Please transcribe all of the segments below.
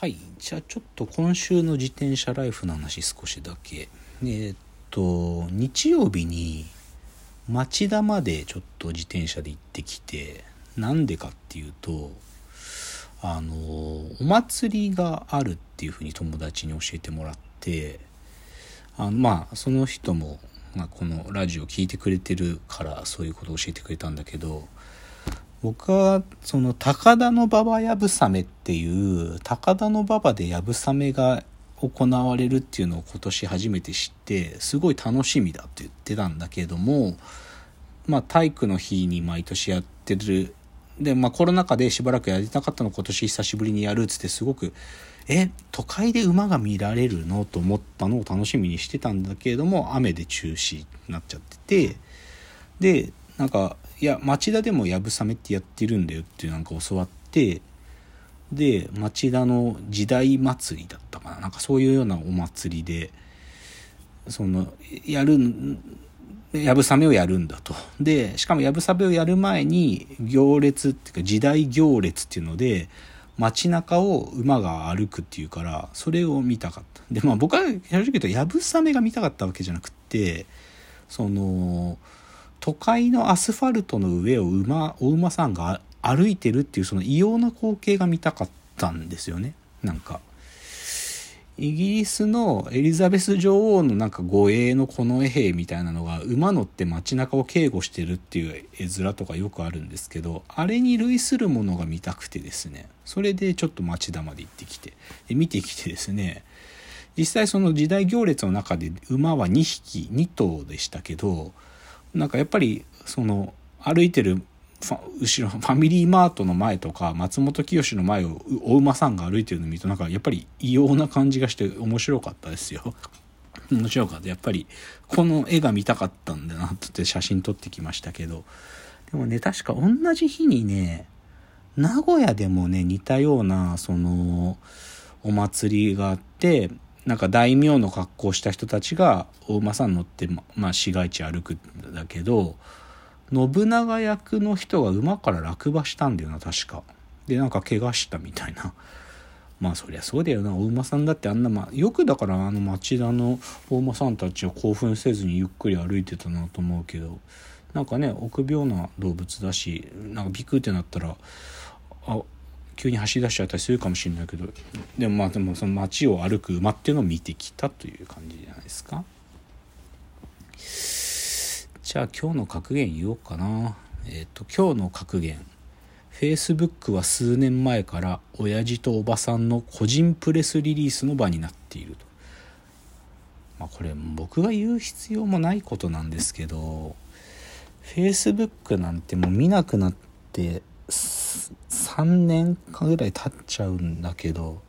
はい。じゃあちょっと今週の自転車ライフの話少しだけ。えーっと日曜日に町田までちょっと自転車で行ってきてなんでかっていうとあのお祭りがあるっていうふうに友達に教えてもらってあのまあその人も、まあ、このラジオ聞いてくれてるからそういうことを教えてくれたんだけど僕はその高田馬場やぶさめっていう高田馬場でやぶさめが行われるっていうのを今年初めて知ってすごい楽しみだって言ってたんだけどもまあ体育の日に毎年やってる。でまあコロナ禍でしばらくやりたかったの今年久しぶりにやるっつってすごくえ都会で馬が見られるのと思ったのを楽しみにしてたんだけれども雨で中止になっちゃってて。でなんかいや町田でもやぶさめってやってるんだよっていうなんか教わってで町田の時代祭りだったかな。なんかそういうようなお祭りでそのやるやぶさめをやるんだと。でしかもやぶさめをやる前に行列っていうか時代行列っていうので街中を馬が歩くっていうからそれを見たかった。でまあ僕は正直言うとやぶさめが見たかったわけじゃなくってその都会のアスファルトの上を馬お馬さんが歩いてるっていうその異様な光景が見たかったんですよね。なんかイギリスのエリザベス女王のなんか護衛の近衛兵みたいなのが馬乗って街中を警護してるっていう絵面とかよくあるんですけどあれに類するものが見たくてですね。それでちょっと町田まで行ってきてで見てきてですね。実際その時代行列の中で馬は2匹2頭でしたけどなんかやっぱりその歩いてる後ろファミリーマートの前とか松本清の前をお馬さんが歩いてるのを見るとなんかやっぱり異様な感じがして面白かったですよ。面白かった。やっぱりこの絵が見たかったんだなって写真撮ってきましたけど。でもね確か同じ日にね名古屋でもね似たようなそのお祭りがあってなんか大名の格好した人たちがお馬さん乗ってまあ市街地歩くんだけど信長役の人が馬から落馬したんだよな確か。でなんか怪我したみたいな。まあそりゃそうだよな。お馬さんだってあんなまあよくだからあの町田のお馬さんたちを興奮せずにゆっくり歩いてたなと思うけどなんかね臆病な動物だしなんかビクってなったらあ急に走り出しちゃったりするかもしれないけどでもまあでもその街を歩く馬っていうのを見てきたという感じじゃないですか。じゃあ今日の格言言おうかな。えっ、ー、と今日の格言。Facebook は数年前から親父とおばさんの個人プレスリリースの場になっていると。まあこれ僕が言う必要もないことなんですけど Facebook なんてもう見なくなって3年かぐらい経っちゃうんだけど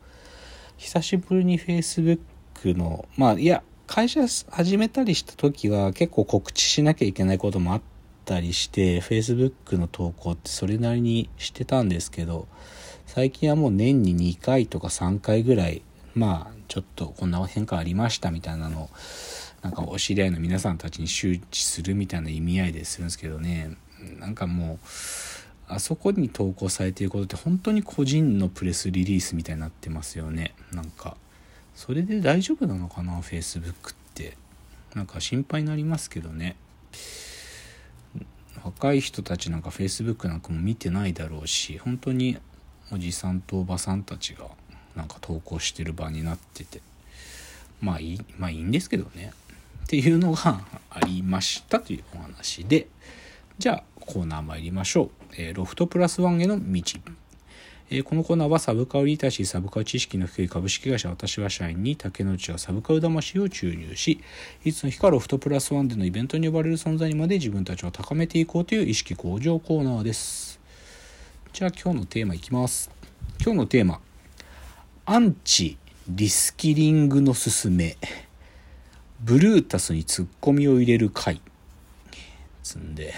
久しぶりに Facebook のまあいや会社始めたりした時は結構告知しなきゃいけないこともあったりして Facebook の投稿ってそれなりにしてたんですけど最近はもう年に2回とか3回ぐらいまあちょっとこんな変化ありましたみたいなのをなんかお知り合いの皆さんたちに周知するみたいな意味合いでするんですけどね。なんかもうあそこに投稿されていることって本当に個人のプレスリリースみたいになってますよね。なんか。それで大丈夫なのかな？Facebook って。なんか心配になりますけどね。若い人たちなんか Facebook なんかも見てないだろうし本当におじさんとおばさんたちがなんか投稿してる場になってて。まあいいまあいいんですけどね。っていうのがありましたというお話でじゃあコーナー参りましょう、えー、ロフトプラスワンへの道。えこのコーナーはサブカウリータシーサブカウ知識の低い株式会社私は社員に竹之内はサブカウ魂を注入しいつの日かロフトプラスワンでのイベントに呼ばれる存在にまで自分たちを高めていこうという意識向上コーナーです。じゃあ今日のテーマいきます。今日のテーマアンチリスキリングのすすめ。ブルータスにツッコミを入れる回。つんで。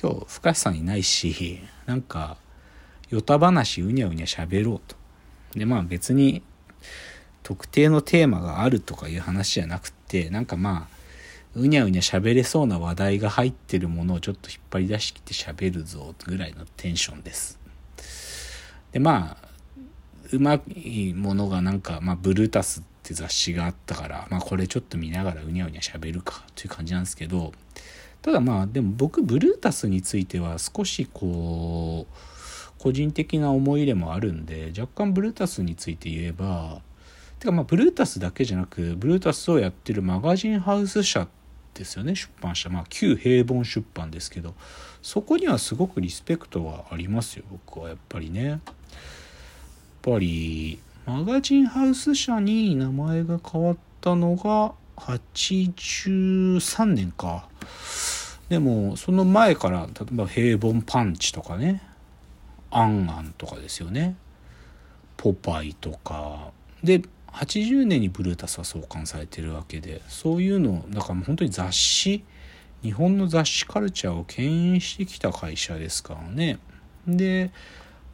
今日深瀬さんいないしなんかよた話うにゃうにゃ喋ろうと。でまあ別に特定のテーマがあるとかいう話じゃなくてなんかまあうにゃうにゃ喋れそうな話題が入ってるものをちょっと引っ張り出してきて喋るぞぐらいのテンションです。でまあうまいものがなんか、まあ、ブルータスって雑誌があったから、まあ、これちょっと見ながらうにゃうにゃ喋るかという感じなんですけど、ただまあ、でも僕、ブルータスについては少しこう、個人的な思い入れもあるんで、若干ブルータスについて言えば、てかまあ、ブルータスだけじゃなく、ブルータスをやってるマガジンハウス社ですよね、出版社。まあ、旧平凡出版ですけど、そこにはすごくリスペクトはありますよ、僕はやっぱりね。やっぱり、マガジンハウス社に名前が変わったのが、83年か。でも、その前から、例えば平凡パンチとかね、アンアンとかですよね。ポパイとか。で、80年にブルータスは創刊されてるわけで、そういうの、だから本当に雑誌、日本の雑誌カルチャーを牽引してきた会社ですからね。で、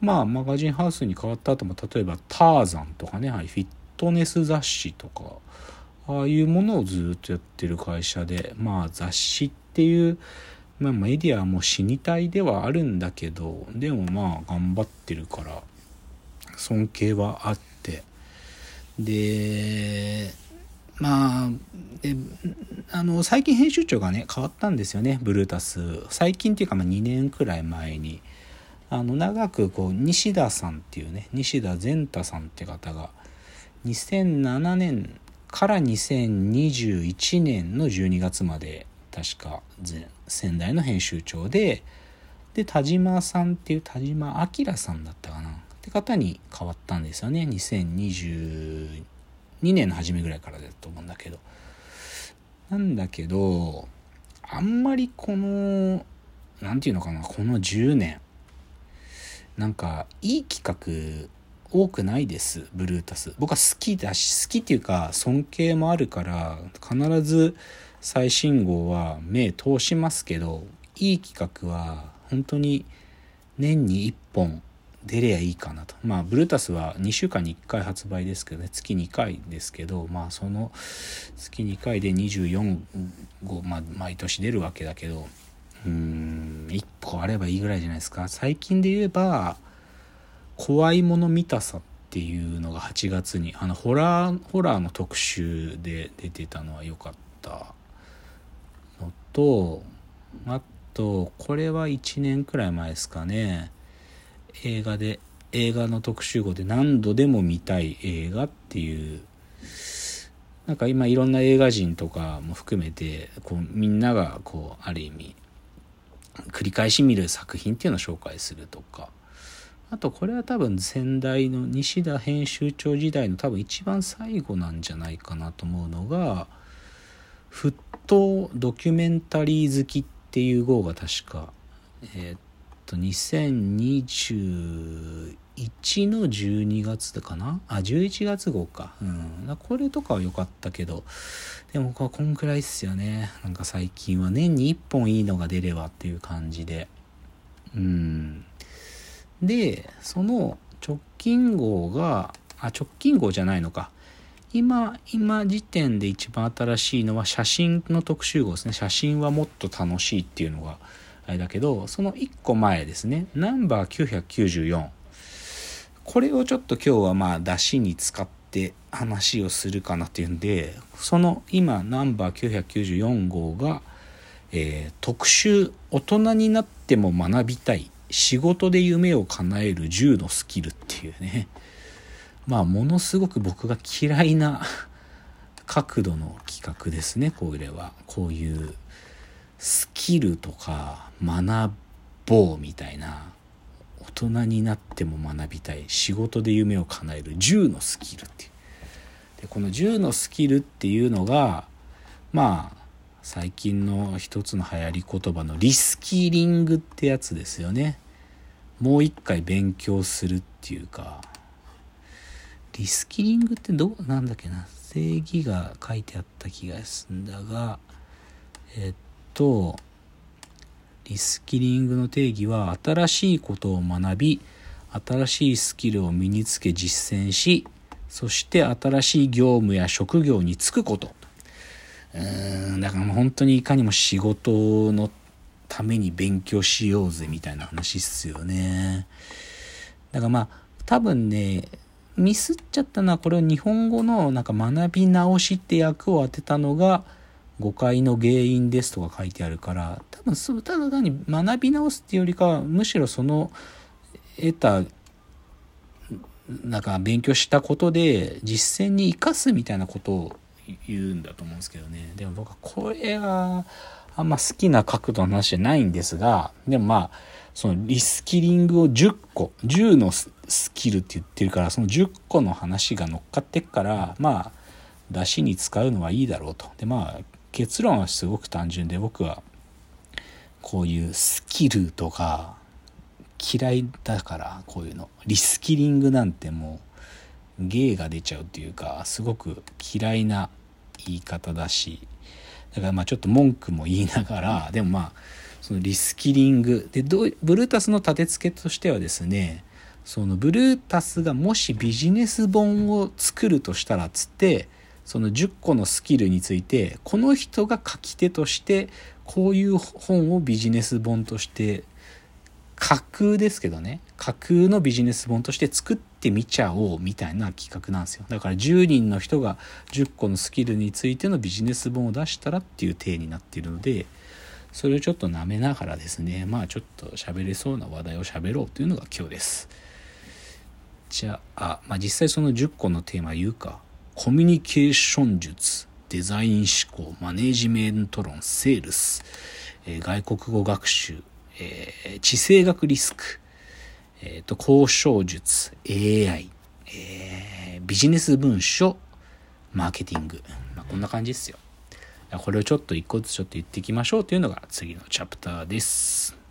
まあ、マガジンハウスに変わった後も、例えばターザンとかね、はい、フィットネス雑誌とか、ああいうものをずっとやってる会社で、まあ雑誌ってていう、まあメディアも死にたいではあるんだけど、でもまあ頑張ってるから、尊敬はあって、で、まあ、であの最近編集長がね変わったんですよねブルータス。最近っていうかまあ2年くらい前に。あの長くこう西田さんっていうね西田善太さんって方が2007年から2021年の12月まで確か仙台の編集長でで田島さんっていう田島明さんだったかな。って方に変わったんですよね。2022年の初めぐらいからだと思うんだけど。なんだけどあんまりこの何て言うのかなこの10年。なんかいい企画多くないですブルータス。僕は好きだし好きっていうか尊敬もあるから必ず最新号は目通しますけどいい企画は本当に年に1本出りゃいいかなと。まあブルータスは2週間に1回発売ですけどね月2回ですけどまあその月2回で24号、まあ、毎年出るわけだけどうーん1個あればいいぐらいじゃないですか。最近で言えば怖いもの見たさっていうのが8月にあのホラーホラーの特集で出てたのは良かった。とあとこれは1年くらい前ですかね。映画で映画の特集号で何度でも見たい映画っていう。なんか今いろんな映画人とかも含めてこうみんながこうある意味繰り返し見る作品っていうのを紹介するとか。あとこれは多分先代の西田編集長時代の多分一番最後なんじゃないかなと思うのが「沸騰ドキュメンタリー好き」っていう号が確かえー、っと2021の12月かな？あ11月号か。うん。これとかは良かったけどでもこんくらいっすよね。なんか最近は年に1本いいのが出ればっていう感じで。うん。で、その直近号が、あ、直近号じゃないのか。今、今時点で一番新しいのは写真の特集号ですね。写真はもっと楽しいっていうのがあれだけど、その1個前ですね。ナンバー994。これをちょっと今日はまあ出しに使って話をするかなっていうんで、その今ナンバー994号が、えー、特集大人になっても学びたい仕事で夢を叶える10のスキルっていうねまあものすごく僕が嫌いな 角度の企画ですねこれはこういうスキルとか学ぼうみたいな大人になっても学びたい仕事で夢を叶える10のスキルっていうでこの10のスキルっていうのがまあ最近の一つの流行り言葉のリスキリングってやつですよね。もう一回勉強するっていうか、リスキリングってどうなんだっけな正義が書いてあった気がするんだが、えっと、リスキリングの定義は新しいことを学び、新しいスキルを身につけ実践し、そして新しい業務や職業に就くこと。うーんだからもう本当にいかにも仕事のために勉強しようぜみたいな話っすよね。だからまあ多分ねミスっちゃったのはこれを日本語のなんか学び直しって役を当てたのが誤解の原因ですとか書いてあるから多分そうただ単に学び直すっていうよりかはむしろその得たなんか勉強したことで実践に生かすみたいなことを言うんだと思うんですけどね。でも僕はこれがあんま好きな角度の話じゃないんですがでもまあそのリスキリングを10個10のスキルって言ってるからその10個の話が乗っかってっからまあ出しに使うのはいいだろうと。でまあ結論はすごく単純で僕はこういうスキルとか嫌いだからこういうの。リスキリングなんてもう芸が出ちゃうっていうかすごく嫌いな言い方だしだからまあちょっと文句も言いながらでもまあそのリスキリング。でどうブルータスの立て付けとしてはですねそのブルータスがもしビジネス本を作るとしたらっつってその10個のスキルについてこの人が書き手としてこういう本をビジネス本として架空ですけどね。架空のビジネス本として作ってみちゃおうみたいな企画なんですよ。だから10人の人が10個のスキルについてのビジネス本を出したらっていう体になっているのでそれをちょっと舐めながらですねまあちょっと喋れそうな話題を喋ろうというのが今日です。じゃあまあ実際その10個のテーマ言うか。コミュニケーション術デザイン思考マネジメント論セールス、えー、外国語学習えー、地政学リスク、えーと、交渉術 AI、えー、ビジネス文書マーケティング、まあ、こんな感じですよこれをちょっと一個ずつちょっと言っていきましょうというのが次のチャプターです。